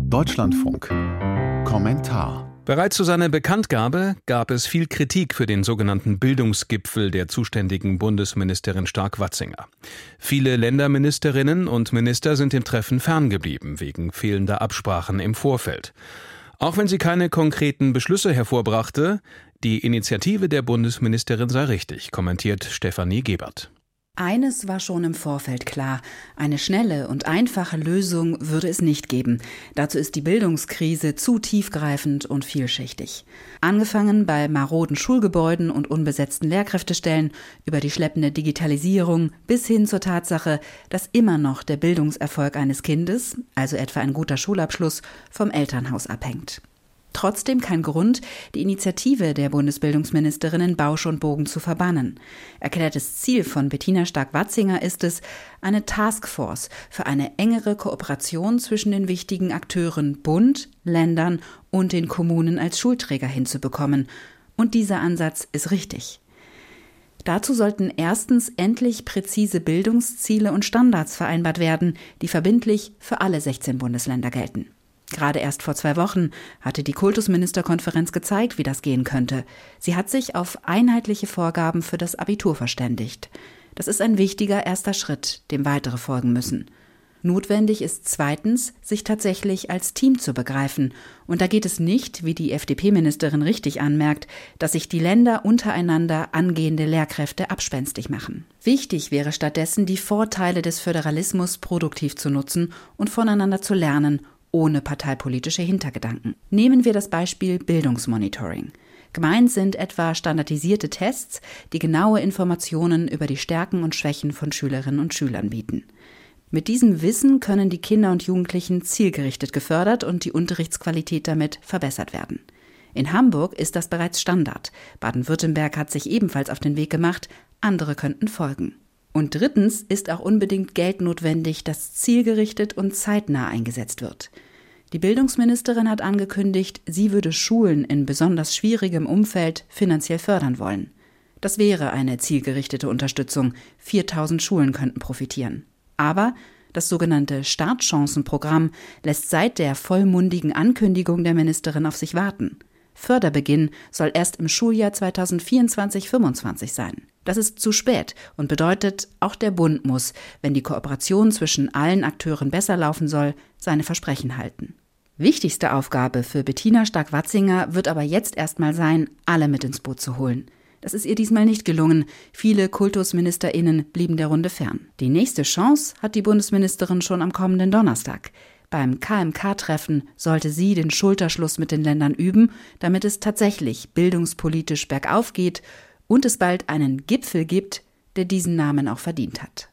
Deutschlandfunk. Kommentar. Bereits zu seiner Bekanntgabe gab es viel Kritik für den sogenannten Bildungsgipfel der zuständigen Bundesministerin Stark-Watzinger. Viele Länderministerinnen und Minister sind dem Treffen ferngeblieben wegen fehlender Absprachen im Vorfeld. Auch wenn sie keine konkreten Beschlüsse hervorbrachte, die Initiative der Bundesministerin sei richtig, kommentiert Stefanie Gebert. Eines war schon im Vorfeld klar. Eine schnelle und einfache Lösung würde es nicht geben. Dazu ist die Bildungskrise zu tiefgreifend und vielschichtig. Angefangen bei maroden Schulgebäuden und unbesetzten Lehrkräftestellen, über die schleppende Digitalisierung bis hin zur Tatsache, dass immer noch der Bildungserfolg eines Kindes, also etwa ein guter Schulabschluss, vom Elternhaus abhängt trotzdem kein Grund, die Initiative der Bundesbildungsministerin in Bausch und Bogen zu verbannen. Erklärtes Ziel von Bettina Stark-Watzinger ist es, eine Taskforce für eine engere Kooperation zwischen den wichtigen Akteuren Bund, Ländern und den Kommunen als Schulträger hinzubekommen. Und dieser Ansatz ist richtig. Dazu sollten erstens endlich präzise Bildungsziele und Standards vereinbart werden, die verbindlich für alle 16 Bundesländer gelten. Gerade erst vor zwei Wochen hatte die Kultusministerkonferenz gezeigt, wie das gehen könnte. Sie hat sich auf einheitliche Vorgaben für das Abitur verständigt. Das ist ein wichtiger erster Schritt, dem weitere folgen müssen. Notwendig ist zweitens, sich tatsächlich als Team zu begreifen. Und da geht es nicht, wie die FDP-Ministerin richtig anmerkt, dass sich die Länder untereinander angehende Lehrkräfte abspenstig machen. Wichtig wäre stattdessen, die Vorteile des Föderalismus produktiv zu nutzen und voneinander zu lernen ohne parteipolitische Hintergedanken. Nehmen wir das Beispiel Bildungsmonitoring. Gemeint sind etwa standardisierte Tests, die genaue Informationen über die Stärken und Schwächen von Schülerinnen und Schülern bieten. Mit diesem Wissen können die Kinder und Jugendlichen zielgerichtet gefördert und die Unterrichtsqualität damit verbessert werden. In Hamburg ist das bereits Standard. Baden-Württemberg hat sich ebenfalls auf den Weg gemacht, andere könnten folgen. Und drittens ist auch unbedingt Geld notwendig, das zielgerichtet und zeitnah eingesetzt wird. Die Bildungsministerin hat angekündigt, sie würde Schulen in besonders schwierigem Umfeld finanziell fördern wollen. Das wäre eine zielgerichtete Unterstützung. 4000 Schulen könnten profitieren. Aber das sogenannte Startchancenprogramm lässt seit der vollmundigen Ankündigung der Ministerin auf sich warten. Förderbeginn soll erst im Schuljahr 2024-25 sein. Das ist zu spät und bedeutet, auch der Bund muss, wenn die Kooperation zwischen allen Akteuren besser laufen soll, seine Versprechen halten. Wichtigste Aufgabe für Bettina Stark-Watzinger wird aber jetzt erstmal sein, alle mit ins Boot zu holen. Das ist ihr diesmal nicht gelungen. Viele KultusministerInnen blieben der Runde fern. Die nächste Chance hat die Bundesministerin schon am kommenden Donnerstag. Beim KMK-Treffen sollte sie den Schulterschluss mit den Ländern üben, damit es tatsächlich bildungspolitisch bergauf geht und es bald einen Gipfel gibt, der diesen Namen auch verdient hat.